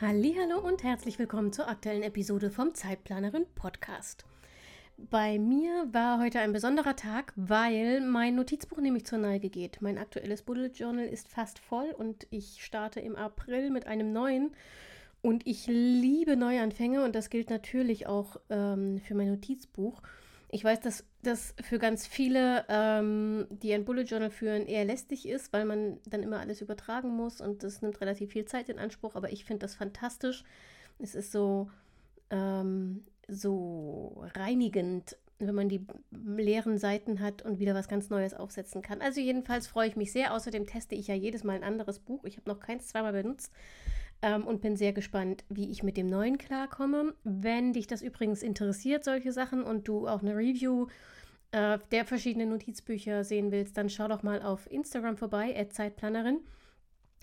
Hallo und herzlich willkommen zur aktuellen Episode vom Zeitplanerin Podcast. Bei mir war heute ein besonderer Tag, weil mein Notizbuch nämlich zur Neige geht. Mein aktuelles Bullet Journal ist fast voll und ich starte im April mit einem neuen. Und ich liebe Neuanfänge und das gilt natürlich auch ähm, für mein Notizbuch. Ich weiß, dass das für ganz viele, ähm, die ein Bullet Journal führen, eher lästig ist, weil man dann immer alles übertragen muss und das nimmt relativ viel Zeit in Anspruch. Aber ich finde das fantastisch. Es ist so, ähm, so reinigend, wenn man die leeren Seiten hat und wieder was ganz Neues aufsetzen kann. Also jedenfalls freue ich mich sehr. Außerdem teste ich ja jedes Mal ein anderes Buch. Ich habe noch keins zweimal benutzt ähm, und bin sehr gespannt, wie ich mit dem neuen klarkomme. Wenn dich das übrigens interessiert, solche Sachen, und du auch eine Review äh, der verschiedenen Notizbücher sehen willst, dann schau doch mal auf Instagram vorbei, Zeitplanerin.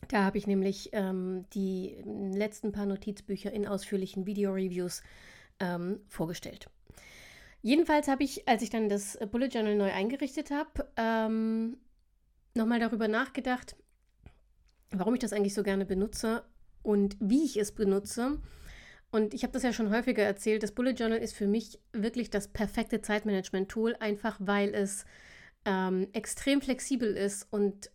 Da habe ich nämlich ähm, die letzten paar Notizbücher in ausführlichen Video-Reviews ähm, vorgestellt. Jedenfalls habe ich, als ich dann das Bullet Journal neu eingerichtet habe, ähm, nochmal darüber nachgedacht, warum ich das eigentlich so gerne benutze und wie ich es benutze. Und ich habe das ja schon häufiger erzählt, das Bullet Journal ist für mich wirklich das perfekte Zeitmanagement-Tool, einfach weil es ähm, extrem flexibel ist und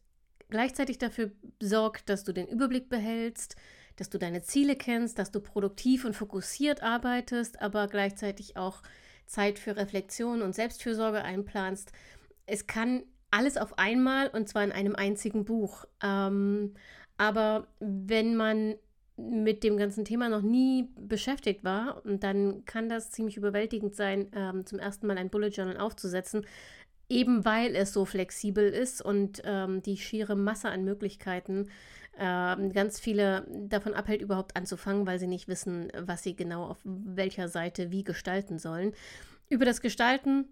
gleichzeitig dafür sorgt, dass du den Überblick behältst, dass du deine Ziele kennst, dass du produktiv und fokussiert arbeitest, aber gleichzeitig auch Zeit für Reflexion und Selbstfürsorge einplanst. Es kann alles auf einmal und zwar in einem einzigen Buch. Ähm, aber wenn man mit dem ganzen Thema noch nie beschäftigt war, dann kann das ziemlich überwältigend sein, ähm, zum ersten Mal ein Bullet Journal aufzusetzen, eben weil es so flexibel ist und ähm, die schiere Masse an Möglichkeiten ähm, ganz viele davon abhält, überhaupt anzufangen, weil sie nicht wissen, was sie genau auf welcher Seite wie gestalten sollen. Über das Gestalten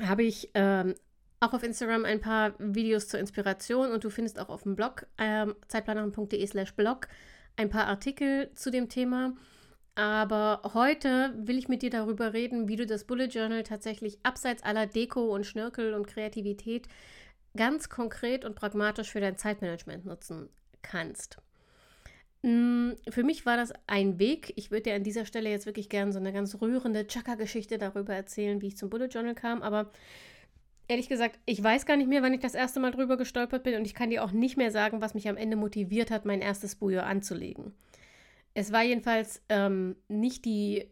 habe ich ähm, auch auf Instagram ein paar Videos zur Inspiration und du findest auch auf dem Blog ähm, zeitplanerin.de slash blog ein paar Artikel zu dem Thema. Aber heute will ich mit dir darüber reden, wie du das Bullet Journal tatsächlich abseits aller Deko und Schnörkel und Kreativität ganz konkret und pragmatisch für dein Zeitmanagement nutzen kannst. Mm, für mich war das ein Weg. Ich würde dir an dieser Stelle jetzt wirklich gerne so eine ganz rührende Chaka-Geschichte darüber erzählen, wie ich zum Bullet Journal kam. Aber ehrlich gesagt, ich weiß gar nicht mehr, wann ich das erste Mal drüber gestolpert bin und ich kann dir auch nicht mehr sagen, was mich am Ende motiviert hat, mein erstes Bujo anzulegen. Es war jedenfalls ähm, nicht die äh,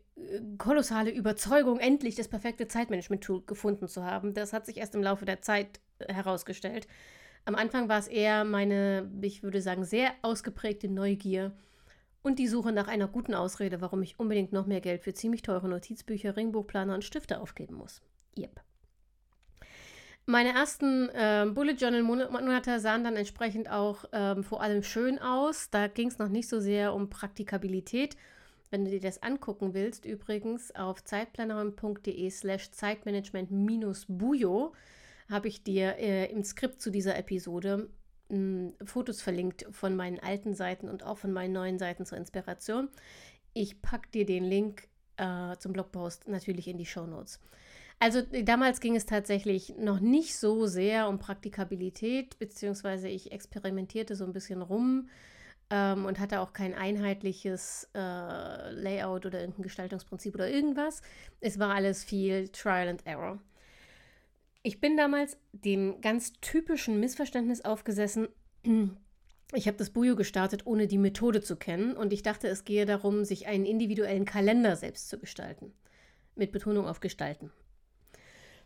kolossale Überzeugung, endlich das perfekte Zeitmanagement-Tool gefunden zu haben. Das hat sich erst im Laufe der Zeit äh, herausgestellt. Am Anfang war es eher meine, ich würde sagen, sehr ausgeprägte Neugier und die Suche nach einer guten Ausrede, warum ich unbedingt noch mehr Geld für ziemlich teure Notizbücher, Ringbuchplaner und Stifte aufgeben muss. Yep. Meine ersten äh, Bullet Journal Monate sahen dann entsprechend auch ähm, vor allem schön aus. Da ging es noch nicht so sehr um Praktikabilität. Wenn du dir das angucken willst, übrigens auf zeitplanerin.de slash Zeitmanagement-Bujo habe ich dir äh, im Skript zu dieser Episode mh, hm, Fotos verlinkt von meinen alten Seiten und auch von meinen neuen Seiten zur Inspiration. Ich packe dir den Link äh, zum Blogpost natürlich in die Show Notes. Also damals ging es tatsächlich noch nicht so sehr um Praktikabilität, beziehungsweise ich experimentierte so ein bisschen rum ähm, und hatte auch kein einheitliches äh, Layout oder irgendein Gestaltungsprinzip oder irgendwas. Es war alles viel Trial and Error. Ich bin damals dem ganz typischen Missverständnis aufgesessen. Ich habe das Bujo gestartet, ohne die Methode zu kennen und ich dachte, es gehe darum, sich einen individuellen Kalender selbst zu gestalten. Mit Betonung auf Gestalten.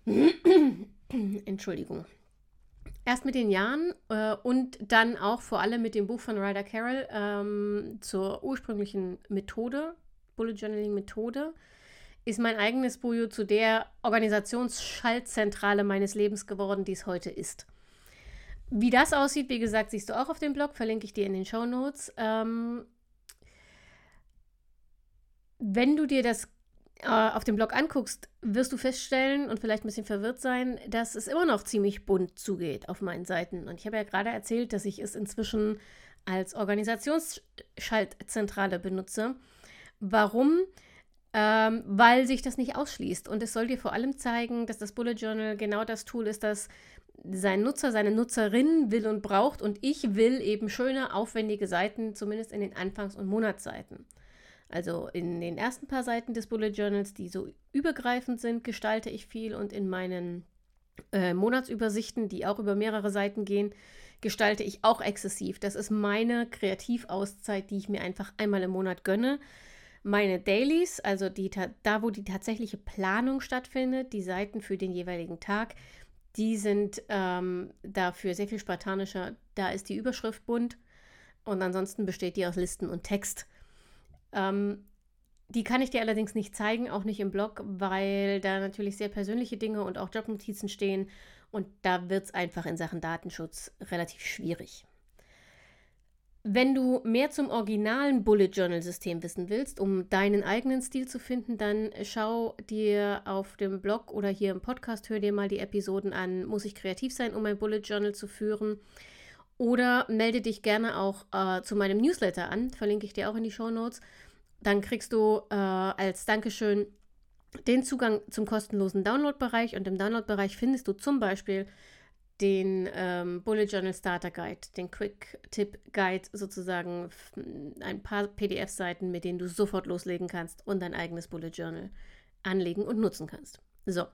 Entschuldigung. Erst mit den Jahren äh, und dann auch vor allem mit dem Buch von Ryder Carroll ähm, zur ursprünglichen Methode, Bullet Journaling Methode, ist mein eigenes Bujo zu der Organisationsschaltzentrale meines Lebens geworden, die es heute ist. Wie das aussieht, wie gesagt, siehst du auch auf dem Blog, verlinke ich dir in den Show Notes. Ähm, wenn du dir das auf dem Blog anguckst, wirst du feststellen und vielleicht ein bisschen verwirrt sein, dass es immer noch ziemlich bunt zugeht auf meinen Seiten. Und ich habe ja gerade erzählt, dass ich es inzwischen als Organisationsschaltzentrale benutze. Warum? Ähm, weil sich das nicht ausschließt. Und es soll dir vor allem zeigen, dass das Bullet Journal genau das Tool ist, das sein Nutzer, seine Nutzerin will und braucht. Und ich will eben schöne, aufwendige Seiten, zumindest in den Anfangs- und Monatsseiten. Also in den ersten paar Seiten des Bullet Journals, die so übergreifend sind, gestalte ich viel und in meinen äh, Monatsübersichten, die auch über mehrere Seiten gehen, gestalte ich auch exzessiv. Das ist meine Kreativauszeit, die ich mir einfach einmal im Monat gönne. Meine Dailies, also die, da, wo die tatsächliche Planung stattfindet, die Seiten für den jeweiligen Tag, die sind ähm, dafür sehr viel spartanischer. Da ist die Überschrift bunt und ansonsten besteht die aus Listen und Text. Ähm, die kann ich dir allerdings nicht zeigen, auch nicht im Blog, weil da natürlich sehr persönliche Dinge und auch Jobnotizen stehen und da wird es einfach in Sachen Datenschutz relativ schwierig. Wenn du mehr zum originalen Bullet Journal System wissen willst, um deinen eigenen Stil zu finden, dann schau dir auf dem Blog oder hier im Podcast, hör dir mal die Episoden an, muss ich kreativ sein, um ein Bullet Journal zu führen. Oder melde dich gerne auch äh, zu meinem Newsletter an, verlinke ich dir auch in die Show Notes. Dann kriegst du äh, als Dankeschön den Zugang zum kostenlosen Download-Bereich und im Download-Bereich findest du zum Beispiel den ähm, Bullet Journal Starter Guide, den Quick Tip Guide sozusagen, ein paar PDF-Seiten, mit denen du sofort loslegen kannst und dein eigenes Bullet Journal anlegen und nutzen kannst. So.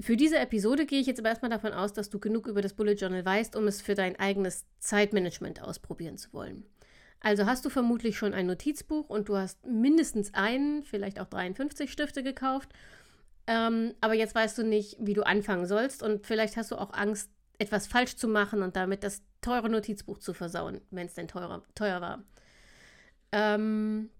Für diese Episode gehe ich jetzt aber erstmal davon aus, dass du genug über das Bullet Journal weißt, um es für dein eigenes Zeitmanagement ausprobieren zu wollen. Also hast du vermutlich schon ein Notizbuch und du hast mindestens einen, vielleicht auch 53 Stifte gekauft ähm, aber jetzt weißt du nicht, wie du anfangen sollst und vielleicht hast du auch Angst, etwas falsch zu machen und damit das teure Notizbuch zu versauen, wenn es denn teurer, teuer war. Ähm,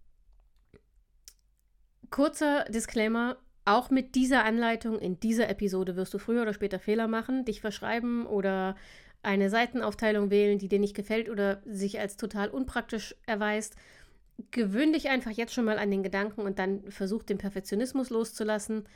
kurzer Disclaimer. Auch mit dieser Anleitung in dieser Episode wirst du früher oder später Fehler machen, dich verschreiben oder eine Seitenaufteilung wählen, die dir nicht gefällt oder sich als total unpraktisch erweist. Gewöhn dich einfach jetzt schon mal an den Gedanken und dann versuch den Perfektionismus loszulassen.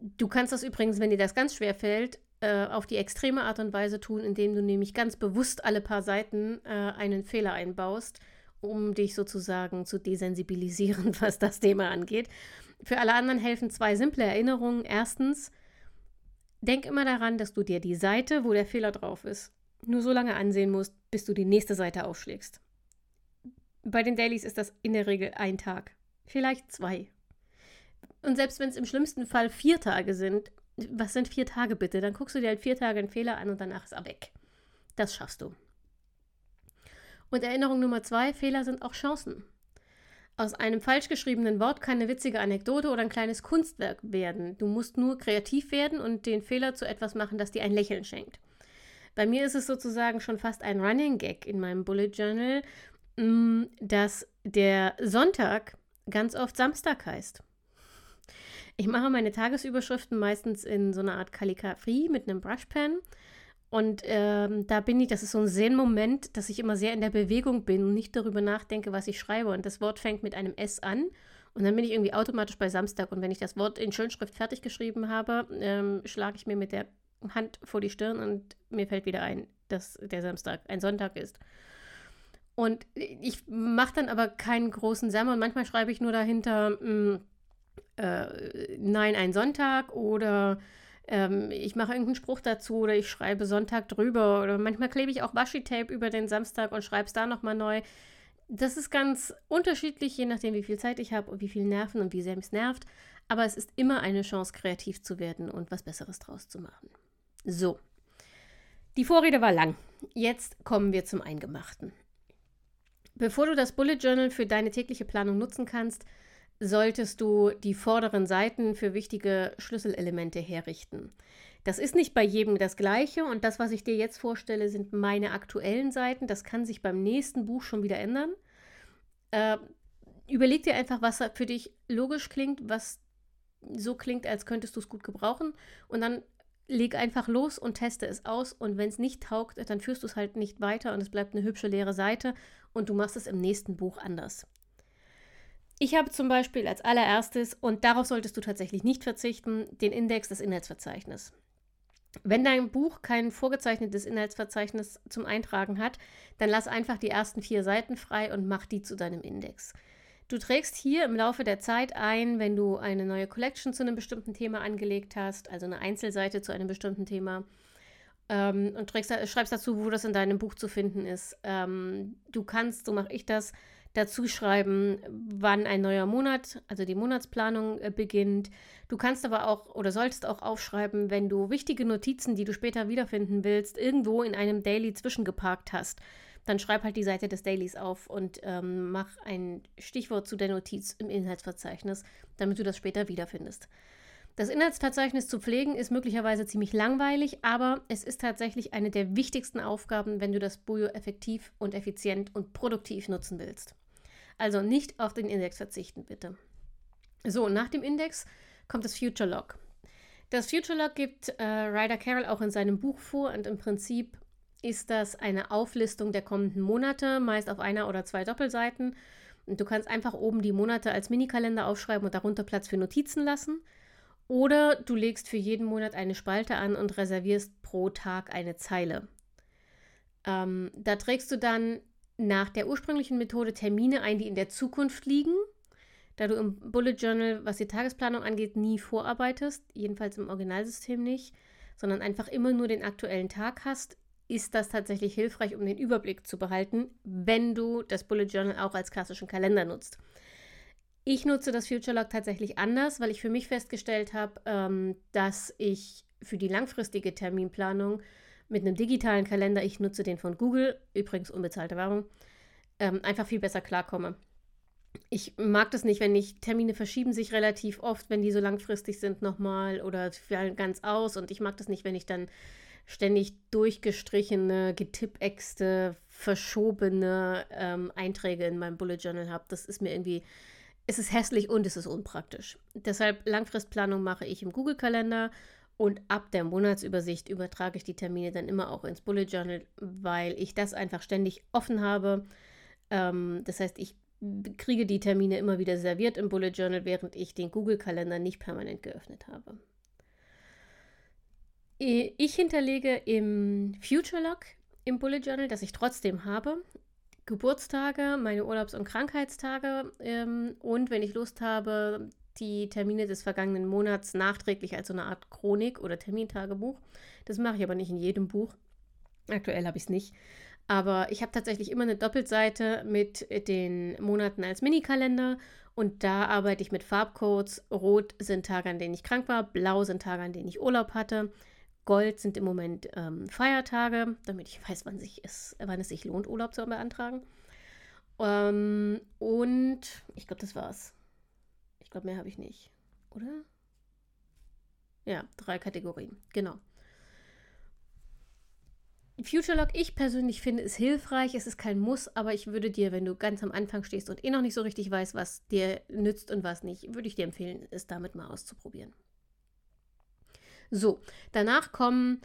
Du kannst das übrigens, wenn dir das ganz schwer fällt, äh, auf die extreme Art und Weise tun, indem du nämlich ganz bewusst alle paar Seiten äh, einen Fehler einbaust, um dich sozusagen zu desensibilisieren, was das Thema angeht. Für alle anderen helfen zwei simple Erinnerungen. Erstens, denk immer daran, dass du dir die Seite, wo der Fehler drauf ist, nur so lange ansehen musst, bis du die nächste Seite aufschlägst. Bei den Dailies ist das in der Regel ein Tag, vielleicht zwei. Und selbst wenn es im schlimmsten Fall vier Tage sind, was sind vier Tage bitte? Dann guckst du dir halt vier Tage einen Fehler an und danach ist er weg. Das schaffst du. Und Erinnerung Nummer zwei, Fehler sind auch Chancen. Aus einem falsch geschriebenen Wort kann eine witzige Anekdote oder ein kleines Kunstwerk werden. Du musst nur kreativ werden und den Fehler zu etwas machen, das dir ein Lächeln schenkt. Bei mir ist es sozusagen schon fast ein Running Gag in meinem Bullet Journal, mm, dass der Sonntag ganz oft Samstag heißt. Ich mache meine Tagesüberschriften meistens in so einer Art Kalligrafie mit einem Brushpen. Und ähm, da bin ich, das ist so ein Zen-Moment, dass ich immer sehr in der Bewegung bin und nicht darüber nachdenke, was ich schreibe. Und das Wort fängt mit einem S an. Und dann bin ich irgendwie automatisch bei Samstag. Und wenn ich das Wort in Schönschrift fertig geschrieben habe, ähm, schlage ich mir mit der Hand vor die Stirn und mir fällt wieder ein, dass der Samstag ein Sonntag ist. Und ich mache dann aber keinen großen Sammer. Manchmal schreibe ich nur dahinter, mh, hm, äh, Nein, ein Sonntag oder ähm, ich mache irgendeinen Spruch dazu oder ich schreibe Sonntag drüber oder manchmal klebe ich auch Washi-Tape über den Samstag und schreibe es da nochmal neu. Das ist ganz unterschiedlich, je nachdem, wie viel Zeit ich habe und wie viel Nerven und wie sehr es nervt. Aber es ist immer eine Chance, kreativ zu werden und was Besseres draus zu machen. So. Die Vorrede war lang. Jetzt kommen wir zum Eingemachten. Bevor du das Bullet Journal für deine tägliche Planung nutzen kannst, solltest du die vorderen Seiten für wichtige Schlüsselelemente herrichten. Das ist nicht bei jedem das gleiche und das, was ich dir jetzt vorstelle, sind meine aktuellen Seiten. Das kann sich beim nächsten Buch schon wieder ändern. Äh, überleg dir einfach, was für dich logisch klingt, was so klingt, als könntest du es gut gebrauchen und dann leg einfach los und teste es aus und wenn es nicht taugt, dann führst du es halt nicht weiter und es bleibt eine hübsche leere Seite und du machst es im nächsten Buch anders. Ich habe zum Beispiel als allererstes, und darauf solltest du tatsächlich nicht verzichten, den Index des Inhaltsverzeichnisses. Wenn dein Buch kein vorgezeichnetes Inhaltsverzeichnis zum Eintragen hat, dann lass einfach die ersten vier Seiten frei und mach die zu deinem Index. Du trägst hier im Laufe der Zeit ein, wenn du eine neue Collection zu einem bestimmten Thema angelegt hast, also eine Einzelseite zu einem bestimmten Thema, ähm, und trägst, schreibst dazu, wo das in deinem Buch zu finden ist. Ähm, du kannst, so mache ich das, dazu schreiben, wann ein neuer Monat, also die Monatsplanung äh, beginnt. Du kannst aber auch oder solltest auch aufschreiben, wenn du wichtige Notizen, die du später wiederfinden willst, irgendwo in einem Daily zwischengeparkt hast. Dann schreib halt die Seite des Dailies auf und ähm, mach ein Stichwort zu der Notiz im Inhaltsverzeichnis, damit du das später wiederfindest. Das Inhaltsverzeichnis zu pflegen ist möglicherweise ziemlich langweilig, aber es ist tatsächlich eine der wichtigsten Aufgaben, wenn du das Bujo effektiv und effizient und produktiv nutzen willst. Also nicht auf den Index verzichten, bitte. So, nach dem Index kommt das Future Log. Das Future Log gibt äh, Ryder Carroll auch in seinem Buch vor und im Prinzip ist das eine Auflistung der kommenden Monate, meist auf einer oder zwei Doppelseiten. Und du kannst einfach oben die Monate als Minikalender aufschreiben und darunter Platz für Notizen lassen. Oder du legst für jeden Monat eine Spalte an und reservierst pro Tag eine Zeile. Ähm, da trägst du dann nach der ursprünglichen Methode Termine ein, die in der Zukunft liegen, da du im Bullet Journal, was die Tagesplanung angeht, nie vorarbeitest, jedenfalls im Originalsystem nicht, sondern einfach immer nur den aktuellen Tag hast, ist das tatsächlich hilfreich, um den Überblick zu behalten, wenn du das Bullet Journal auch als klassischen Kalender nutzt. Ich nutze das Future Log tatsächlich anders, weil ich für mich festgestellt habe, ähm, dass ich für die langfristige Terminplanung mit einem digitalen Kalender, ich nutze den von Google, übrigens unbezahlte Werbung, ähm, einfach viel besser klarkomme. Ich mag das nicht, wenn ich Termine verschieben sich relativ oft, wenn die so langfristig sind nochmal oder fallen ganz aus und ich mag das nicht, wenn ich dann ständig durchgestrichene, getippexte, verschobene ähm, Einträge in meinem Bullet Journal habe. Das ist mir irgendwie, es ist hässlich und es ist unpraktisch. Deshalb Langfristplanung mache ich im Google-Kalender und ab der Monatsübersicht übertrage ich die Termine dann immer auch ins Bullet Journal, weil ich das einfach ständig offen habe. Ähm, das heißt, ich kriege die Termine immer wieder serviert im Bullet Journal, während ich den Google-Kalender nicht permanent geöffnet habe. Ich hinterlege im Future Log im Bullet Journal, das ich trotzdem habe, Geburtstage, meine Urlaubs- und Krankheitstage ähm, und wenn ich Lust habe, die Termine des vergangenen Monats nachträglich als so eine Art Chronik oder Termintagebuch. Das mache ich aber nicht in jedem Buch. Aktuell habe ich es nicht. Aber ich habe tatsächlich immer eine Doppelseite mit den Monaten als Minikalender und da arbeite ich mit Farbcodes. Rot sind Tage, an denen ich krank war, blau sind Tage, an denen ich Urlaub hatte. Gold sind im Moment ähm, Feiertage, damit ich weiß, wann, sich es, wann es sich lohnt, Urlaub zu beantragen. Ähm, und ich glaube, das war's. Ich glaube, mehr habe ich nicht. Oder? Ja, drei Kategorien. Genau. Future Log, ich persönlich finde, ist hilfreich. Es ist kein Muss, aber ich würde dir, wenn du ganz am Anfang stehst und eh noch nicht so richtig weißt, was dir nützt und was nicht, würde ich dir empfehlen, es damit mal auszuprobieren. So, danach kommen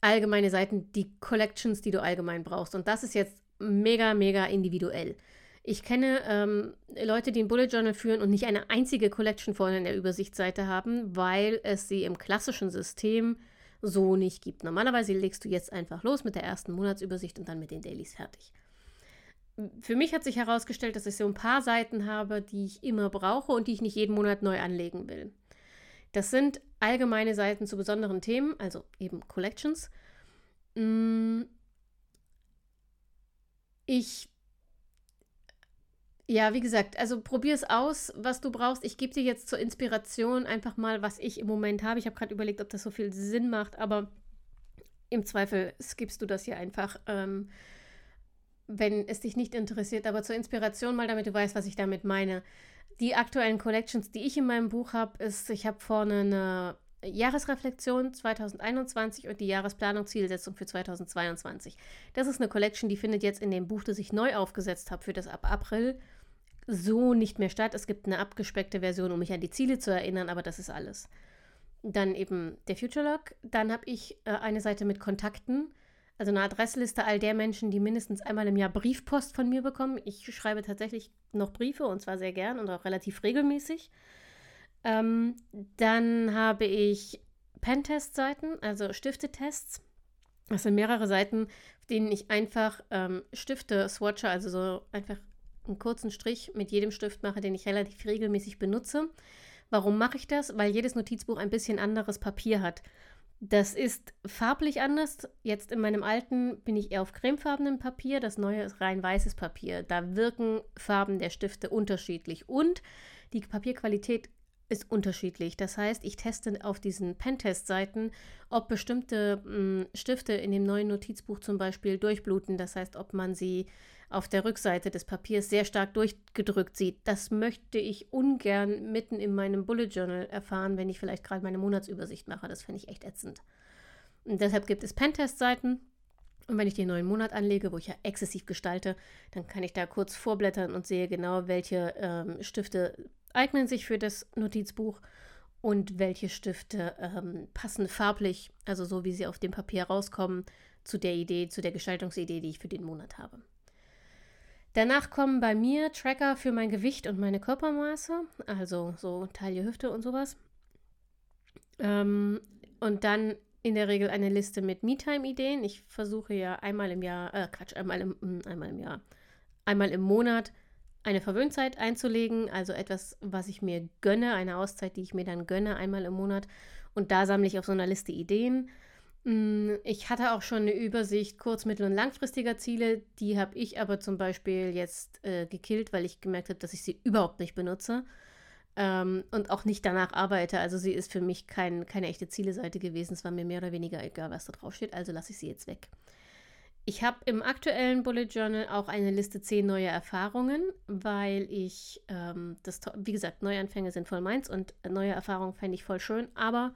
allgemeine Seiten, die Collections, die du allgemein brauchst. Und das ist jetzt mega, mega individuell. Ich kenne ähm, Leute, die ein Bullet Journal führen und nicht eine einzige Collection vorne in der Übersichtsseite haben, weil es sie im klassischen System so nicht gibt. Normalerweise legst du jetzt einfach los mit der ersten Monatsübersicht und dann mit den Dailies fertig. Für mich hat sich herausgestellt, dass ich so ein paar Seiten habe, die ich immer brauche und die ich nicht jeden Monat neu anlegen will. Das sind allgemeine Seiten zu besonderen Themen, also eben Collections. Mm. Ich ja, wie gesagt, also probier es aus, was du brauchst. Ich gebe dir jetzt zur Inspiration einfach mal, was ich im Moment habe. Ich habe gerade überlegt, ob das so viel Sinn macht, aber im Zweifel skippst du das hier einfach, ähm, wenn es dich nicht interessiert. Aber zur Inspiration mal, damit du weißt, was ich damit meine. Die aktuellen Collections, die ich in meinem Buch habe, ist, ich habe vorne eine Jahresreflexion 2021 und die Jahresplanung Zielsetzung für 2022. Das ist eine Collection, die findet jetzt in dem Buch, das ich neu aufgesetzt habe für das ab April, so nicht mehr statt. Es gibt eine abgespeckte Version, um mich an die Ziele zu erinnern, aber das ist alles. Dann eben der Future Log. Dann habe ich äh, eine Seite mit Kontakten, Also eine Adressliste all der Menschen, die mindestens einmal im Jahr Briefpost von mir bekommen. Ich schreibe tatsächlich noch Briefe und zwar sehr gern und auch relativ regelmäßig. Ähm, dann habe ich Pentest-Seiten, also Stiftetests. Das sind mehrere Seiten, auf denen ich einfach ähm, Stifte swatche, also so einfach einen kurzen Strich mit jedem Stift mache, den ich relativ regelmäßig benutze. Warum mache ich das? Weil jedes Notizbuch ein bisschen anderes Papier hat. Das ist farblich anders. Jetzt in meinem alten bin ich eher auf cremefarbenem Papier. Das neue ist rein weißes Papier. Da wirken Farben der Stifte unterschiedlich und die Papierqualität ist unterschiedlich. Das heißt, ich teste auf diesen Pentest-Seiten, ob bestimmte mh, hm, Stifte in dem neuen Notizbuch zum Beispiel durchbluten. Das heißt, ob man sie auf der Rückseite des Papiers sehr stark durchgedrückt sieht. Das möchte ich ungern mitten in meinem Bullet Journal erfahren, wenn ich vielleicht gerade meine Monatsübersicht mache. Das finde ich echt ätzend. Und deshalb gibt es Pentest-Seiten. Und wenn ich den neuen Monat anlege, wo ich ja exzessiv gestalte, dann kann ich da kurz vorblättern und sehe genau, welche ähm, Stifte eignen sich für das Notizbuch und welche Stifte ähm, passen farblich, also so wie sie auf dem Papier rauskommen, zu der Idee, zu der Gestaltungsidee, die ich für den Monat habe. Danach kommen bei mir Tracker für mein Gewicht und meine Körpermaße, also so Taille, Hüfte und sowas. Ähm, und dann in der Regel eine Liste mit Me-Time-Ideen. Ich versuche ja einmal im Jahr, äh, Quatsch, einmal im, hm, einmal im Jahr, einmal im Monat eine Verwöhnzeit einzulegen, also etwas, was ich mir gönne, eine Auszeit, die ich mir dann gönne, einmal im Monat. Und da sammle ich auf so einer Liste Ideen. Mm, ich hatte auch schon eine Übersicht kurz-, mittel- und langfristiger Ziele. Die habe ich aber zum Beispiel jetzt äh, gekillt, weil ich gemerkt habe, dass ich sie überhaupt nicht benutze ähm, und auch nicht danach arbeite. Also sie ist für mich kein, keine echte Zieleseite gewesen. Es war mir mehr oder weniger egal, was da drauf steht. Also lasse ich sie jetzt weg. Ich habe im aktuellen Bullet Journal auch eine Liste 10 neue Erfahrungen, weil ich, ähm, das, wie gesagt, Neuanfänge sind voll meins und neue Erfahrungen fände ich voll schön, aber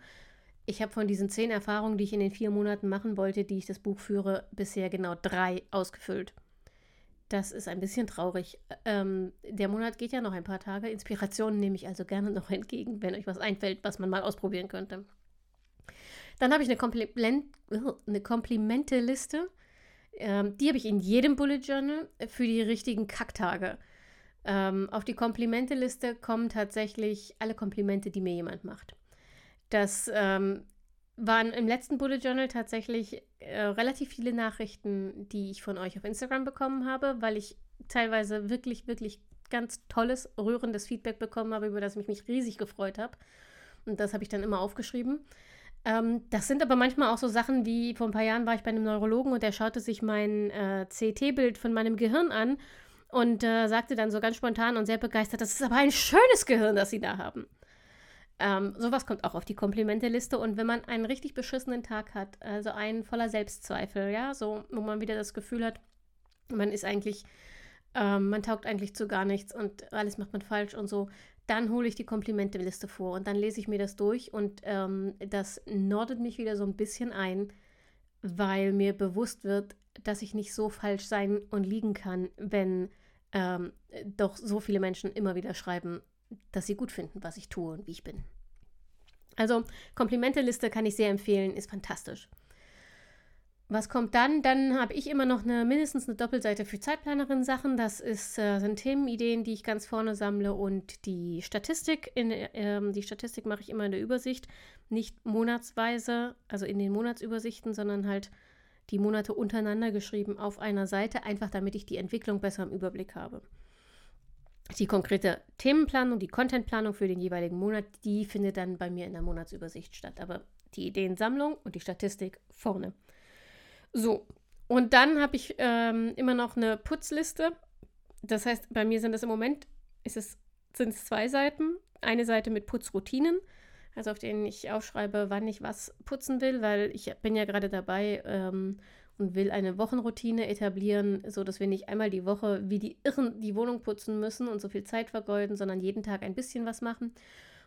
ich habe von diesen 10 Erfahrungen, die ich in den vier Monaten machen wollte, die ich das Buch führe, bisher genau drei ausgefüllt. Das ist ein bisschen traurig. Ähm, der Monat geht ja noch ein paar Tage. Inspirationen nehme ich also gerne noch entgegen, wenn euch was einfällt, was man mal ausprobieren könnte. Dann habe ich eine, Kompliment, eine Komplimente-Liste ähm, die habe ich in jedem Bullet Journal für die richtigen Kacktage. Ähm, auf die Komplimente-Liste kommen tatsächlich alle Komplimente, die mir jemand macht. Das ähm, waren im letzten Bullet Journal tatsächlich äh, relativ viele Nachrichten, die ich von euch auf Instagram bekommen habe, weil ich teilweise wirklich, wirklich ganz tolles, rührendes Feedback bekommen habe, über das ich mich riesig gefreut habe. Und das habe ich dann immer aufgeschrieben. Ähm, das sind aber manchmal auch so Sachen wie, vor ein paar Jahren war ich bei einem Neurologen und der schaute sich mein äh, CT-Bild von meinem Gehirn an und äh, sagte dann so ganz spontan und sehr begeistert, das ist aber ein schönes Gehirn, das Sie da haben. Ähm, sowas kommt auch auf die Komplimente-Liste und wenn man einen richtig beschissenen Tag hat, also einen voller Selbstzweifel, ja, so, wo man wieder das Gefühl hat, man ist eigentlich, ähm, man taugt eigentlich zu gar nichts und alles macht man falsch und so, dann hole ich die Komplimente-Liste vor und dann lese ich mir das durch und ähm, das nordet mich wieder so ein bisschen ein, weil mir bewusst wird, dass ich nicht so falsch sein und liegen kann, wenn ähm, doch so viele Menschen immer wieder schreiben, dass sie gut finden, was ich tue und wie ich bin. Also Komplimente-Liste kann ich sehr empfehlen, ist fantastisch. Was kommt dann? Dann habe ich immer noch eine mindestens eine Doppelseite für Zeitplanerin-Sachen. Das ist, äh, sind Themenideen, die ich ganz vorne sammle und die Statistik. In, äh, die Statistik mache ich immer in der Übersicht, nicht monatsweise, also in den Monatsübersichten, sondern halt die Monate untereinander geschrieben auf einer Seite, einfach damit ich die Entwicklung besser im Überblick habe. Die konkrete Themenplanung, die Contentplanung für den jeweiligen Monat, die findet dann bei mir in der Monatsübersicht statt. Aber die Ideensammlung und die Statistik vorne. So, und dann habe ich ähm, immer noch eine Putzliste. Das heißt, bei mir sind es im Moment ist es, sind es zwei Seiten. Eine Seite mit Putzroutinen, also auf denen ich aufschreibe, wann ich was putzen will, weil ich bin ja gerade dabei ähm, und will eine Wochenroutine etablieren, sodass wir nicht einmal die Woche wie die Irren die Wohnung putzen müssen und so viel Zeit vergeuden, sondern jeden Tag ein bisschen was machen.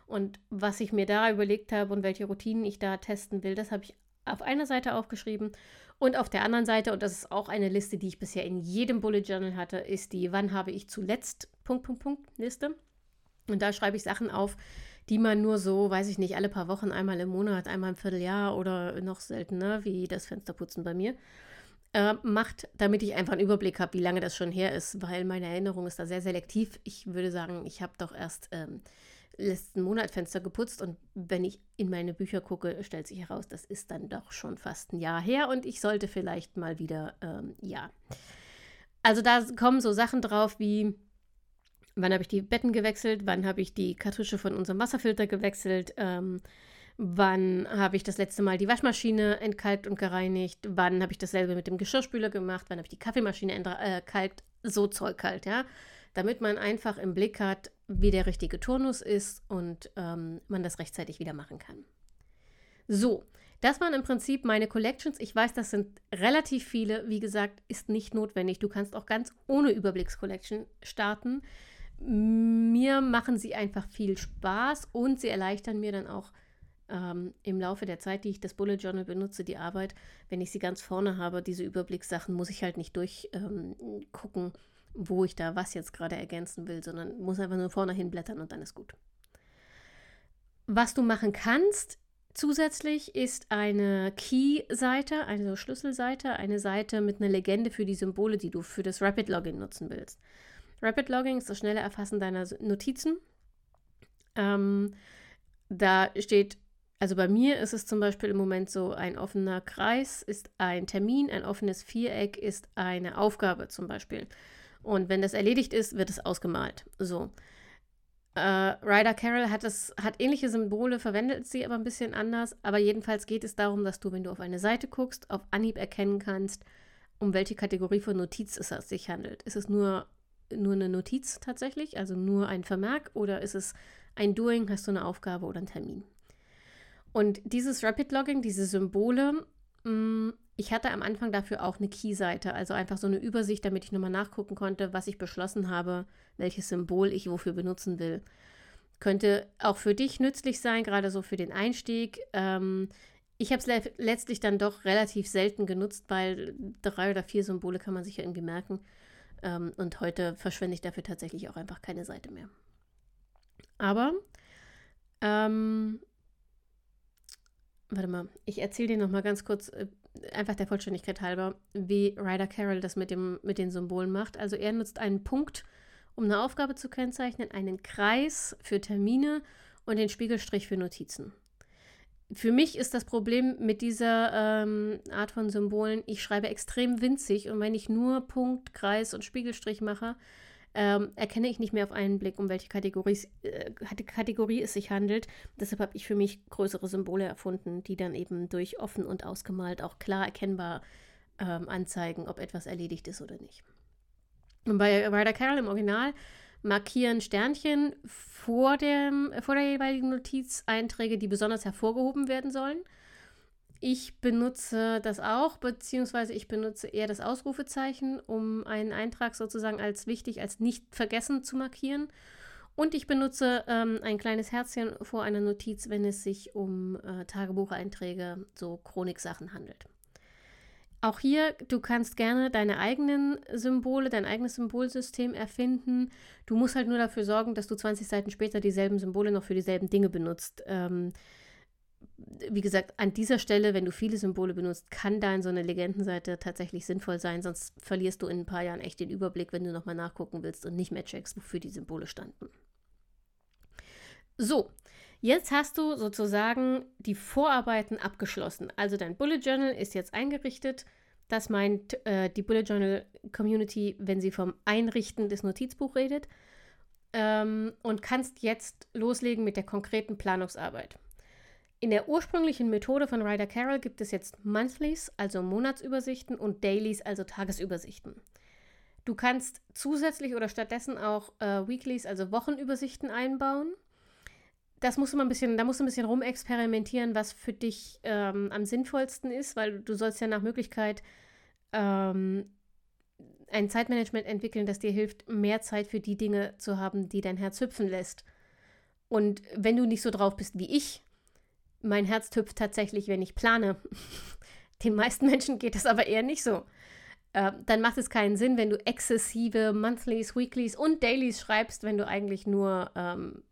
Und was ich mir da überlegt habe und welche Routinen ich da testen will, das habe ich auf einer Seite aufgeschrieben. Und auf der anderen Seite, und das ist auch eine Liste, die ich bisher in jedem Bullet Journal hatte, ist die Wann habe ich zuletzt Punkt, Punkt, Punkt Liste. Und da schreibe ich Sachen auf, die man nur so, weiß ich nicht, alle paar Wochen, einmal im Monat, einmal im Vierteljahr oder noch seltener, wie das Fensterputzen bei mir. äh, macht, damit ich einfach einen Überblick habe, wie lange das schon her ist, weil meine Erinnerung ist da sehr selektiv. Ich würde sagen, ich habe doch erst ähm, letzten Monat Fenster geputzt und wenn ich in meine Bücher gucke, stellt sich heraus, das ist dann doch schon fast ein Jahr her und ich sollte vielleicht mal wieder, ähm, ja. Also da kommen so Sachen drauf wie, wann habe ich die Betten gewechselt, wann habe ich die Kartusche von unserem Wasserfilter gewechselt, ähm, wann habe ich das letzte Mal die Waschmaschine entkalkt und gereinigt, wann habe ich dasselbe mit dem Geschirrspüler gemacht, wann habe ich die Kaffeemaschine entkalkt, äh, so Zeug halt, ja damit man einfach im Blick hat, wie der richtige Turnus ist und ähm, man das rechtzeitig wieder machen kann. So, das waren im Prinzip meine Collections. Ich weiß, das sind relativ viele. Wie gesagt, ist nicht notwendig. Du kannst auch ganz ohne Überblickscollection starten. Mir machen sie einfach viel Spaß und sie erleichtern mir dann auch ähm, im Laufe der Zeit, die ich das Bullet Journal benutze, die Arbeit. Wenn ich sie ganz vorne habe, diese Überblickssachen, muss ich halt nicht durchgucken. Ähm, wo ich da was jetzt gerade ergänzen will, sondern muss einfach nur vorne hinblättern und dann ist gut. Was du machen kannst zusätzlich ist eine Key-Seite, eine Schlüsselseite, eine Seite mit einer Legende für die Symbole, die du für das Rapid Login nutzen willst. Rapid Logging ist das schnelle Erfassen deiner Notizen. Ähm, da steht, also bei mir ist es zum Beispiel im Moment so, ein offener Kreis ist ein Termin, ein offenes Viereck ist eine Aufgabe zum Beispiel. Und wenn das erledigt ist, wird es ausgemalt. So. Äh, Ryder Carroll hat, das, hat ähnliche Symbole, verwendet sie aber ein bisschen anders. Aber jedenfalls geht es darum, dass du, wenn du auf eine Seite guckst, auf Anhieb erkennen kannst, um welche Kategorie von Notiz es sich handelt. Ist es nur, nur eine Notiz tatsächlich, also nur ein Vermerk, oder ist es ein Doing, hast du eine Aufgabe oder einen Termin? Und dieses Rapid Logging, diese Symbole, mm, ich hatte am Anfang dafür auch eine Key-Seite, also einfach so eine Übersicht, damit ich nochmal nachgucken konnte, was ich beschlossen habe, welches Symbol ich wofür benutzen will. Könnte auch für dich nützlich sein, gerade so für den Einstieg. Ähm, ich habe es le letztlich dann doch relativ selten genutzt, weil drei oder vier Symbole kann man sich ja irgendwie merken. Ähm, und heute verschwende ich dafür tatsächlich auch einfach keine Seite mehr. Aber ähm, warte mal, ich erzähle dir noch mal ganz kurz, äh, einfach der Vollständigkeit halber, wie Ryder Carroll das mit, dem, mit den Symbolen macht. Also er nutzt einen Punkt, um eine Aufgabe zu kennzeichnen, einen Kreis für Termine und den Spiegelstrich für Notizen. Für mich ist das Problem mit dieser ähm, Art von Symbolen, ich schreibe extrem winzig und wenn ich nur Punkt, Kreis und Spiegelstrich mache, ähm, erkenne ich nicht mehr auf einen Blick, um welche Kategorie, äh, Kategorie es sich handelt. Deshalb habe ich für mich größere Symbole erfunden, die dann eben durch offen und ausgemalt auch klar erkennbar ähm, anzeigen, ob etwas erledigt ist oder nicht. Und bei Ryder Carroll im Original markieren Sternchen vor, dem, vor der jeweiligen Notiz Einträge, die besonders hervorgehoben werden sollen. Ich benutze das auch, beziehungsweise ich benutze eher das Ausrufezeichen, um einen Eintrag sozusagen als wichtig, als nicht vergessen zu markieren. Und ich benutze ähm, ein kleines Herzchen vor einer Notiz, wenn es sich um äh, Tagebucheinträge, so Chroniksachen handelt. Auch hier, du kannst gerne deine eigenen Symbole, dein eigenes Symbolsystem erfinden. Du musst halt nur dafür sorgen, dass du 20 Seiten später dieselben Symbole noch für dieselben Dinge benutzt. Ähm, wie gesagt, an dieser Stelle, wenn du viele Symbole benutzt, kann da in so eine Legendenseite tatsächlich sinnvoll sein, sonst verlierst du in ein paar Jahren echt den Überblick, wenn du nochmal nachgucken willst und nicht mehr checkst, wofür die Symbole standen. So, jetzt hast du sozusagen die Vorarbeiten abgeschlossen. Also dein Bullet Journal ist jetzt eingerichtet. Das meint äh, die Bullet Journal Community, wenn sie vom Einrichten des Notizbuchs redet. Ähm, und kannst jetzt loslegen mit der konkreten Planungsarbeit. In der ursprünglichen Methode von Ryder Carroll gibt es jetzt Monthlies, also Monatsübersichten, und Dailies, also Tagesübersichten. Du kannst zusätzlich oder stattdessen auch äh, Weeklies, also Wochenübersichten einbauen. Das musst du mal ein bisschen, da musst du ein bisschen rumexperimentieren, was für dich ähm, am sinnvollsten ist, weil du sollst ja nach Möglichkeit ähm, ein Zeitmanagement entwickeln, das dir hilft, mehr Zeit für die Dinge zu haben, die dein Herz hüpfen lässt. Und wenn du nicht so drauf bist wie ich, mein Herz hüpft tatsächlich, wenn ich plane. Den meisten Menschen geht das aber eher nicht so. Äh, dann macht es keinen Sinn, wenn du exzessive Monthlies, Weeklies und Dailies schreibst, wenn du eigentlich nur ähm,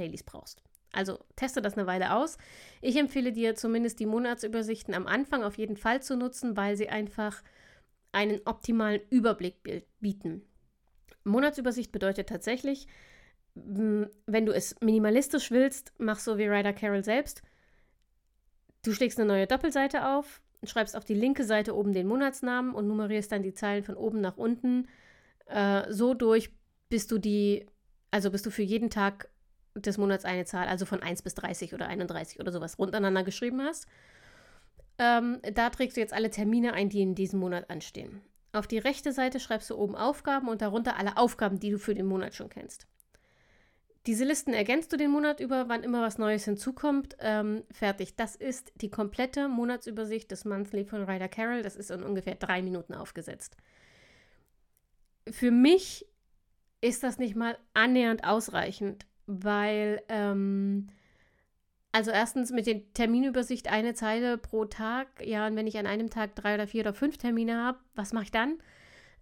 Dailies brauchst. Also teste das eine Weile aus. Ich empfehle dir zumindest die Monatsübersichten am Anfang auf jeden Fall zu nutzen, weil sie einfach einen optimalen Überblick bieten. Monatsübersicht bedeutet tatsächlich, wenn du es minimalistisch willst, mach so wie Ryder Carroll selbst. Du schlägst eine neue Doppelseite auf, schreibst auf die linke Seite oben den Monatsnamen und nummerierst dann die Zeilen von oben nach unten äh, so durch, bis du die, also bis du für jeden Tag des Monats eine Zahl, also von 1 bis 30 oder 31 oder sowas runtereinander geschrieben hast. Ähm, da trägst du jetzt alle Termine ein, die in diesem Monat anstehen. Auf die rechte Seite schreibst du oben Aufgaben und darunter alle Aufgaben, die du für den Monat schon kennst. Diese Listen ergänzt du den Monat über, wann immer was Neues hinzukommt. Ähm, fertig. Das ist die komplette Monatsübersicht des Monthly von Ryder Carroll. Das ist in ungefähr drei Minuten aufgesetzt. Für mich ist das nicht mal annähernd ausreichend, weil ähm, also erstens mit der Terminübersicht eine Zeile pro Tag. Ja, und wenn ich an einem Tag drei oder vier oder fünf Termine habe, was mache ich dann?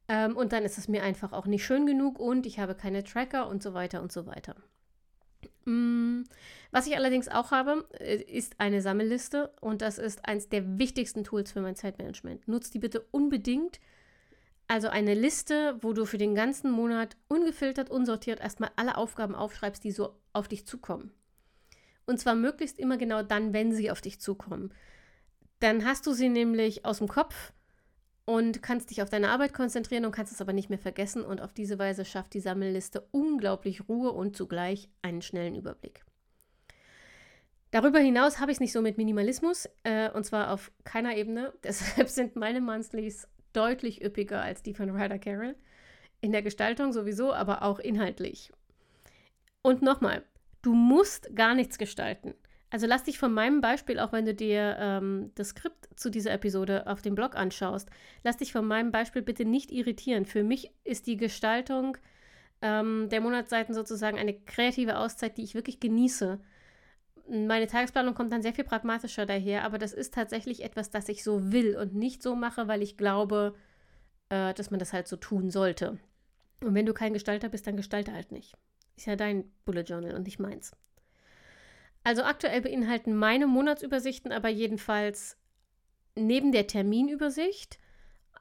Ähm, und dann ist es mir einfach auch nicht schön genug und ich habe keine Tracker und so weiter und so weiter. Mm, was ich allerdings auch habe, äh, ist eine Sammelliste und das ist eines der wichtigsten Tools für mein Zeitmanagement. Nutzt die bitte unbedingt. Also eine Liste, wo du für den ganzen Monat ungefiltert, unsortiert erstmal alle Aufgaben aufschreibst, die so auf dich zukommen. Und zwar möglichst immer genau dann, wenn sie auf dich zukommen. Dann hast du sie nämlich aus dem Kopf und kannst dich auf deine Arbeit konzentrieren und kannst es aber nicht mehr vergessen. Und auf diese Weise schafft die Sammelliste unglaublich Ruhe und zugleich einen schnellen Überblick. Darüber hinaus habe ich es nicht so mit Minimalismus äh, und zwar auf keiner Ebene. Deshalb sind meine Monthlies deutlich üppiger als die von Ryder Carroll. In der Gestaltung sowieso, aber auch inhaltlich. Und nochmal, Du musst gar nichts gestalten. Also lass dich von meinem Beispiel, auch wenn du dir ähm, das Skript zu dieser Episode auf dem Blog anschaust, lass dich von meinem Beispiel bitte nicht irritieren. Für mich ist die Gestaltung ähm, der Monatsseiten sozusagen eine kreative Auszeit, die ich wirklich genieße. Meine Tagesplanung kommt dann sehr viel pragmatischer daher, aber das ist tatsächlich etwas, das ich so will und nicht so mache, weil ich glaube, äh, dass man das halt so tun sollte. Und wenn du kein Gestalter bist, dann gestalte halt nicht. Ist ja dein Bullet Journal und nicht meins. Also aktuell beinhalten meine Monatsübersichten aber jedenfalls neben der Terminübersicht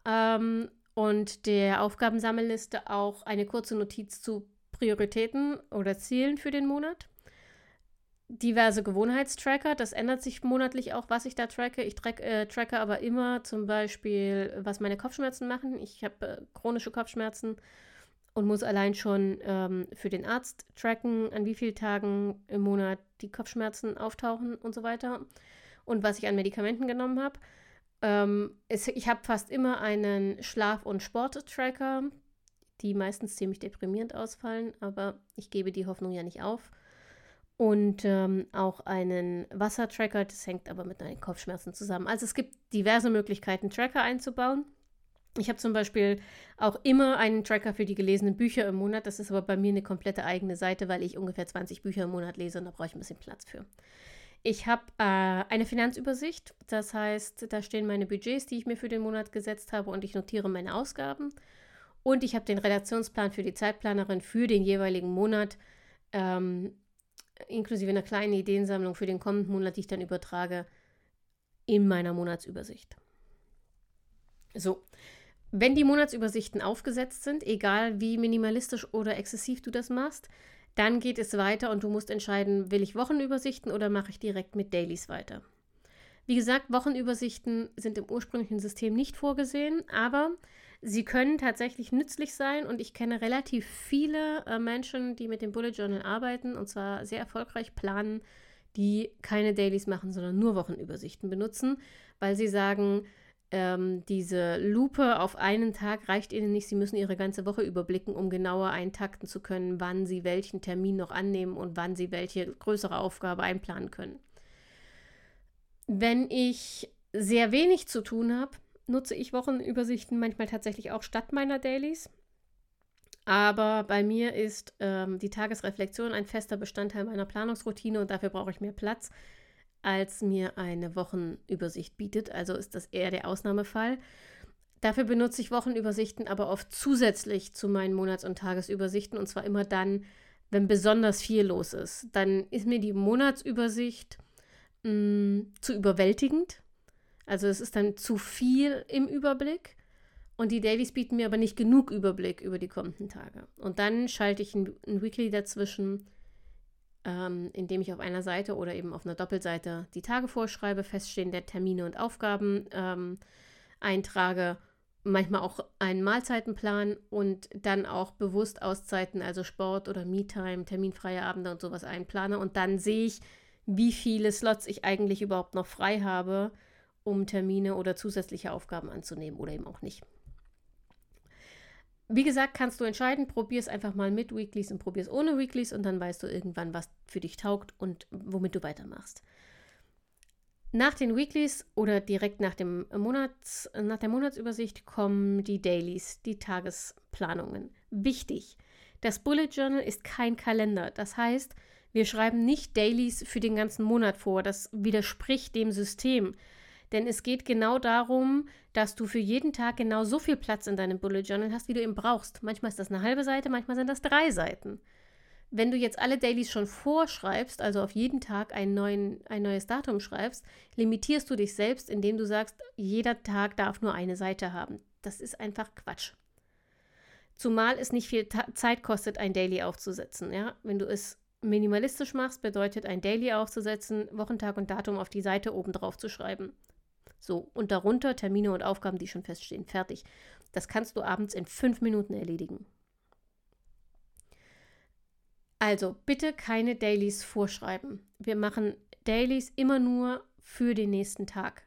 ähm, und der Aufgabensammelliste auch eine kurze Notiz zu Prioritäten oder Zielen für den Monat. Diverse Gewohnheitstracker, das ändert sich monatlich auch, was ich da tracke. Ich track, äh, tracke aber immer zum Beispiel, was meine Kopfschmerzen machen. Ich habe äh, chronische Kopfschmerzen und muss allein schon ähm, für den Arzt tracken, an wie vielen Tagen im Monat die Kopfschmerzen auftauchen und so weiter und was ich an Medikamenten genommen habe. Ähm, ich habe fast immer einen Schlaf- und Sport-Tracker, die meistens ziemlich deprimierend ausfallen, aber ich gebe die Hoffnung ja nicht auf. Und ähm, auch einen Wassertracker, das hängt aber mit meinen Kopfschmerzen zusammen. Also es gibt diverse Möglichkeiten, Tracker einzubauen. Ich habe zum Beispiel auch immer einen Tracker für die gelesenen Bücher im Monat. Das ist aber bei mir eine komplette eigene Seite, weil ich ungefähr 20 Bücher im Monat lese und da brauche ich ein bisschen Platz für. Ich habe äh, eine Finanzübersicht, das heißt, da stehen meine Budgets, die ich mir für den Monat gesetzt habe und ich notiere meine Ausgaben. Und ich habe den Redaktionsplan für die Zeitplanerin für den jeweiligen Monat, ähm, inklusive einer kleinen Ideensammlung für den kommenden Monat, die ich dann übertrage, in meiner Monatsübersicht. So, wenn die Monatsübersichten aufgesetzt sind, egal wie minimalistisch oder exzessiv du das machst, dann geht es weiter und du musst entscheiden, will ich Wochenübersichten oder mache ich direkt mit Dailies weiter. Wie gesagt, Wochenübersichten sind im ursprünglichen System nicht vorgesehen, aber sie können tatsächlich nützlich sein und ich kenne relativ viele äh, Menschen, die mit dem Bullet Journal arbeiten und zwar sehr erfolgreich planen, die keine Dailies machen, sondern nur Wochenübersichten benutzen, weil sie sagen, ähm, diese Lupe auf einen Tag reicht ihnen nicht. Sie müssen ihre ganze Woche überblicken, um genauer eintakten zu können, wann sie welchen Termin noch annehmen und wann sie welche größere Aufgabe einplanen können. Wenn ich sehr wenig zu tun habe, nutze ich Wochenübersichten manchmal tatsächlich auch statt meiner Dailies. Aber bei mir ist ähm, die Tagesreflexion ein fester Bestandteil meiner Planungsroutine und dafür brauche ich mehr Platz als mir eine Wochenübersicht bietet. Also ist das eher der Ausnahmefall. Dafür benutze ich Wochenübersichten aber oft zusätzlich zu meinen Monats- und Tagesübersichten und zwar immer dann, wenn besonders viel los ist. Dann ist mir die Monatsübersicht mh, mm, zu überwältigend. Also es ist dann zu viel im Überblick Und die Dailies bieten mir aber nicht genug Überblick über die kommenden Tage. Und dann schalte ich ein, ein Weekly dazwischen, ähm, indem ich auf einer Seite oder eben auf einer Doppelseite die Tage vorschreibe, feststehende Termine und Aufgaben ähm, eintrage, manchmal auch einen Mahlzeitenplan und dann auch bewusst Auszeiten, also Sport oder Me-Time, terminfreie Abende und sowas einplane. Und dann sehe ich, wie viele Slots ich eigentlich überhaupt noch frei habe, um Termine oder zusätzliche Aufgaben anzunehmen oder eben auch nicht. Wie gesagt, kannst du entscheiden, probier es einfach mal mit Weeklies und probier es ohne Weeklies und dann weißt du irgendwann, was für dich taugt und womit du weitermachst. Nach den Weeklies oder direkt nach, dem Monats, nach der Monatsübersicht kommen die Dailies, die Tagesplanungen. Wichtig, das Bullet Journal ist kein Kalender. Das heißt, wir schreiben nicht Dailies für den ganzen Monat vor. Das widerspricht dem System. Denn es geht genau darum, dass du für jeden Tag genau so viel Platz in deinem Bullet Journal hast, wie du ihn brauchst. Manchmal ist das eine halbe Seite, manchmal sind das drei Seiten. Wenn du jetzt alle Dailies schon vorschreibst, also auf jeden Tag ein, neuen, ein neues Datum schreibst, limitierst du dich selbst, indem du sagst, jeder Tag darf nur eine Seite haben. Das ist einfach Quatsch. Zumal es nicht viel Ta Zeit kostet, ein Daily aufzusetzen. Ja? Wenn du es minimalistisch machst, bedeutet ein Daily aufzusetzen, Wochentag und Datum auf die Seite oben drauf zu schreiben. So, und darunter Termine und Aufgaben, die schon feststehen. Fertig. Das kannst du abends in fünf Minuten erledigen. Also bitte keine Dailies vorschreiben. Wir machen Dailies immer nur für den nächsten Tag.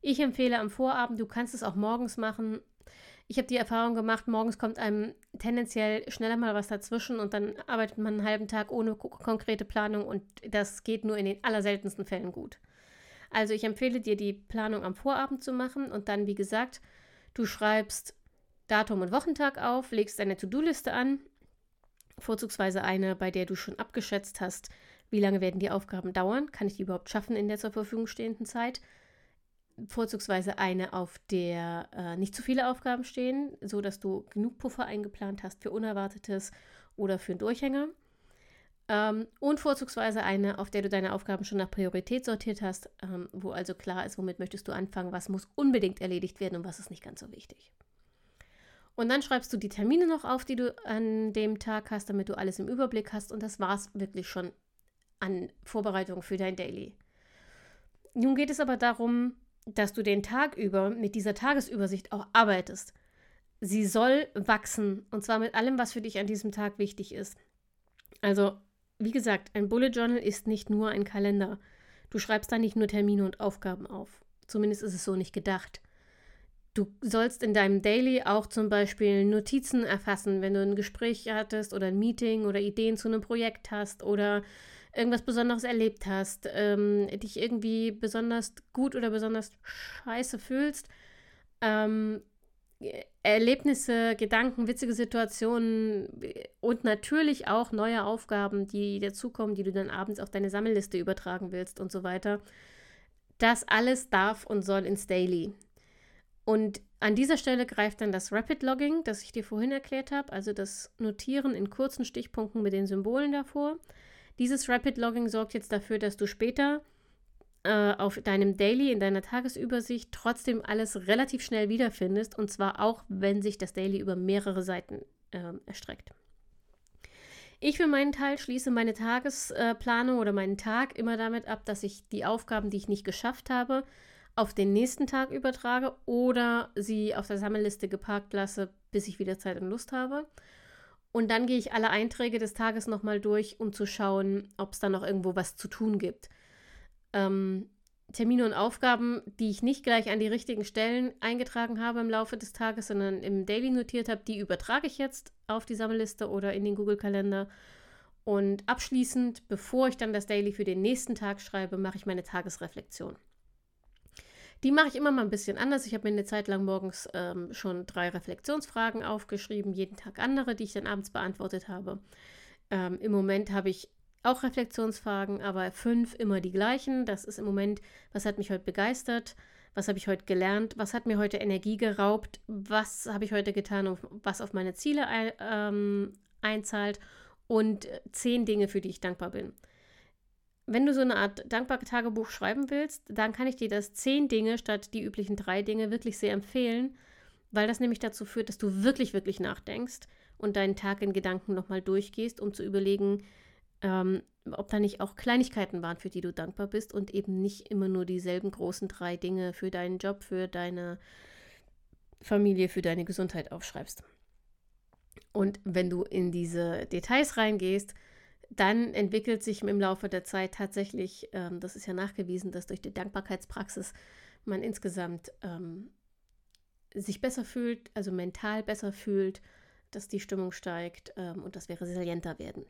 Ich empfehle am Vorabend, du kannst es auch morgens machen. Ich habe die Erfahrung gemacht, morgens kommt einem tendenziell schneller mal was dazwischen und dann arbeitet man einen halben Tag ohne konkrete Planung und das geht nur in den allerseltensten Fällen gut. Also ich empfehle dir, die Planung am Vorabend zu machen und dann, wie gesagt, du schreibst Datum und Wochentag auf, legst deine To-Do-Liste an, vorzugsweise eine, bei der du schon abgeschätzt hast, wie lange werden die Aufgaben dauern, kann ich die überhaupt schaffen in der zur Verfügung stehenden Zeit. Vorzugsweise eine, auf der äh, nicht zu viele Aufgaben stehen, so dass du genug Puffer eingeplant hast für Unerwartetes oder für einen Durchhänger. Ähm, und vorzugsweise eine, auf der du deine Aufgaben schon nach Priorität sortiert hast, ähm, wo also klar ist, womit möchtest du anfangen, was muss unbedingt erledigt werden und was ist nicht ganz so wichtig. Und dann schreibst du die Termine noch auf, die du an dem Tag hast, damit du alles im Überblick hast. Und das war es wirklich schon an Vorbereitung für dein Daily. Nun geht es aber darum, dass du den Tag über mit dieser Tagesübersicht auch arbeitest. Sie soll wachsen und zwar mit allem, was für dich an diesem Tag wichtig ist. Also wie gesagt, ein Bullet Journal ist nicht nur ein Kalender. Du schreibst da nicht nur Termine und Aufgaben auf. Zumindest ist es so nicht gedacht. Du sollst in deinem Daily auch zum Beispiel Notizen erfassen, wenn du ein Gespräch hattest oder ein Meeting oder Ideen zu einem Projekt hast oder irgendwas Besonderes erlebt hast, ähm, dich irgendwie besonders gut oder besonders scheiße fühlst. Ähm, Erlebnisse, Gedanken, witzige Situationen und natürlich auch neue Aufgaben, die dazukommen, die du dann abends auf deine Sammelliste übertragen willst und so weiter. Das alles darf und soll ins Daily. Und an dieser Stelle greift dann das Rapid Logging, das ich dir vorhin erklärt habe, also das Notieren in kurzen Stichpunkten mit den Symbolen davor. Dieses Rapid Logging sorgt jetzt dafür, dass du später äh, auf deinem Daily, in deiner Tagesübersicht trotzdem alles relativ schnell wiederfindest. Und zwar auch, wenn sich das Daily über mehrere Seiten äh, erstreckt. Ich für meinen Teil schließe meine Tagesplanung oder meinen Tag immer damit ab, dass ich die Aufgaben, die ich nicht geschafft habe, auf den nächsten Tag übertrage oder sie auf der Sammelliste geparkt lasse, bis ich wieder Zeit und Lust habe. Und dann gehe ich alle Einträge des Tages nochmal durch, um zu schauen, ob es da noch irgendwo was zu tun gibt ähm, Termine und Aufgaben, die ich nicht gleich an die richtigen Stellen eingetragen habe im Laufe des Tages, sondern im Daily notiert habe, die übertrage ich jetzt auf die Sammelliste oder in den Google-Kalender. Und abschließend, bevor ich dann das Daily für den nächsten Tag schreibe, mache ich meine Tagesreflexion. Die mache ich immer mal ein bisschen anders. Ich habe mir eine Zeit lang morgens ähm, schon drei Reflexionsfragen aufgeschrieben, jeden Tag andere, die ich dann abends beantwortet habe. Ähm, Im Moment habe ich auch Reflexionsfragen, aber fünf immer die gleichen. Das ist im Moment, was hat mich heute begeistert? Was habe ich heute gelernt? Was hat mir heute Energie geraubt? Was habe ich heute getan, was auf meine Ziele ähm, einzahlt? Und zehn Dinge, für die ich dankbar bin. Wenn du so eine Art dankbare Tagebuch schreiben willst, dann kann ich dir das zehn Dinge statt die üblichen drei Dinge wirklich sehr empfehlen, weil das nämlich dazu führt, dass du wirklich, wirklich nachdenkst und deinen Tag in Gedanken nochmal durchgehst, um zu überlegen, ähm, ob da nicht auch Kleinigkeiten waren, für die du dankbar bist und eben nicht immer nur dieselben großen drei Dinge für deinen Job, für deine Familie, für deine Gesundheit aufschreibst. Und wenn du in diese Details reingehst, dann entwickelt sich im Laufe der Zeit tatsächlich, ähm, das ist ja nachgewiesen, dass durch die Dankbarkeitspraxis man insgesamt ähm, sich besser fühlt, also mental besser fühlt, dass die Stimmung steigt ähm, und dass wir resilienter werden.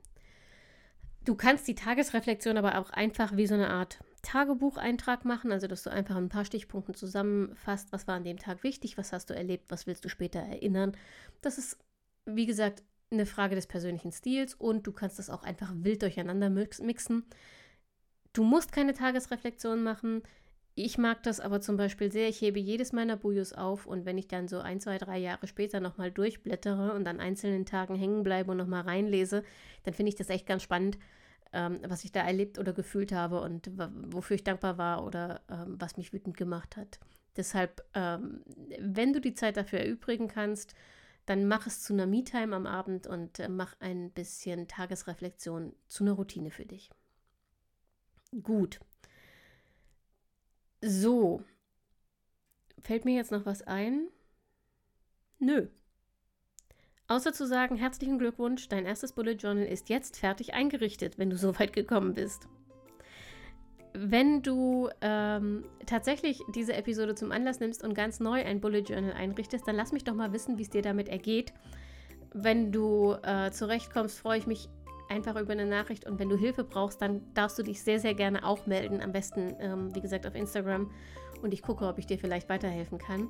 Du kannst die Tagesreflexion aber auch einfach wie so eine Art Tagebucheintrag machen, also dass du einfach ein paar Stichpunkten zusammenfasst, was war an dem Tag wichtig, was hast du erlebt, was willst du später erinnern. Das ist, wie gesagt, eine Frage des persönlichen Stils und du kannst das auch einfach wild durcheinander mixen. Du musst keine Tagesreflexion machen. Ich mag das aber zum Beispiel sehr. Ich hebe jedes meiner Bujos auf und wenn ich dann so ein, zwei, drei Jahre später nochmal durchblättere und an einzelnen Tagen hängen bleibe und nochmal reinlese, dann finde ich das echt ganz spannend, ähm, was ich da erlebt oder gefühlt habe und wofür ich dankbar war oder ähm, was mich wütend gemacht hat. Deshalb, ähm, wenn du die Zeit dafür erübrigen kannst, dann mach es zu einer Me-Time am Abend und äh, mach ein bisschen Tagesreflexion zu einer Routine für dich. Gut. So. Fällt mir jetzt noch was ein? Nö. Außer zu sagen, herzlichen Glückwunsch, dein erstes Bullet Journal ist jetzt fertig eingerichtet, wenn du so weit gekommen bist. Wenn du ähm, tatsächlich diese Episode zum Anlass nimmst und ganz neu ein Bullet Journal einrichtest, dann lass mich doch mal wissen, wie es dir damit ergeht. Wenn du äh, zurechtkommst, freue ich mich einfach über eine Nachricht und wenn du Hilfe brauchst, dann darfst du dich sehr, sehr gerne auch melden. Am besten, ähm, wie gesagt, auf Instagram und ich gucke, ob ich dir vielleicht weiterhelfen kann.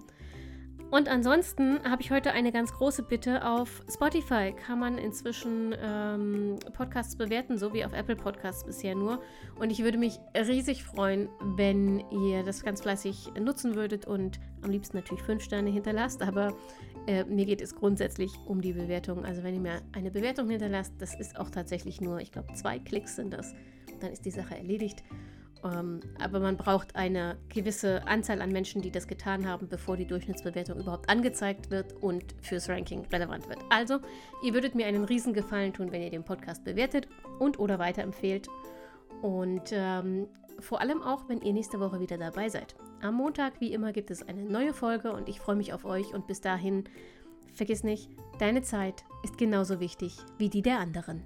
Und ansonsten habe ich heute eine ganz große Bitte. Auf Spotify kann man inzwischen ähm, Podcasts bewerten, so wie auf Apple Podcasts bisher nur. Und ich würde mich riesig freuen, wenn ihr das ganz fleißig nutzen würdet und am liebsten natürlich fünf Sterne hinterlasst. Aber äh, mir geht es grundsätzlich um die Bewertung. Also wenn ihr mir eine Bewertung hinterlasst, das ist auch tatsächlich nur, ich glaube, zwei Klicks sind das. Dann ist die Sache erledigt. Ähm, aber man braucht eine gewisse Anzahl an Menschen, die das getan haben, bevor die Durchschnittsbewertung überhaupt angezeigt wird und fürs Ranking relevant wird. Also, ihr würdet mir einen riesen Gefallen tun, wenn ihr den Podcast bewertet und oder weiterempfehlt. Und ähm, vor allem auch, wenn ihr nächste Woche wieder dabei seid. Am Montag, wie immer, gibt es eine neue Folge und ich freue mich auf euch. Und bis dahin, vergiss nicht, deine Zeit ist genauso wichtig wie die der anderen.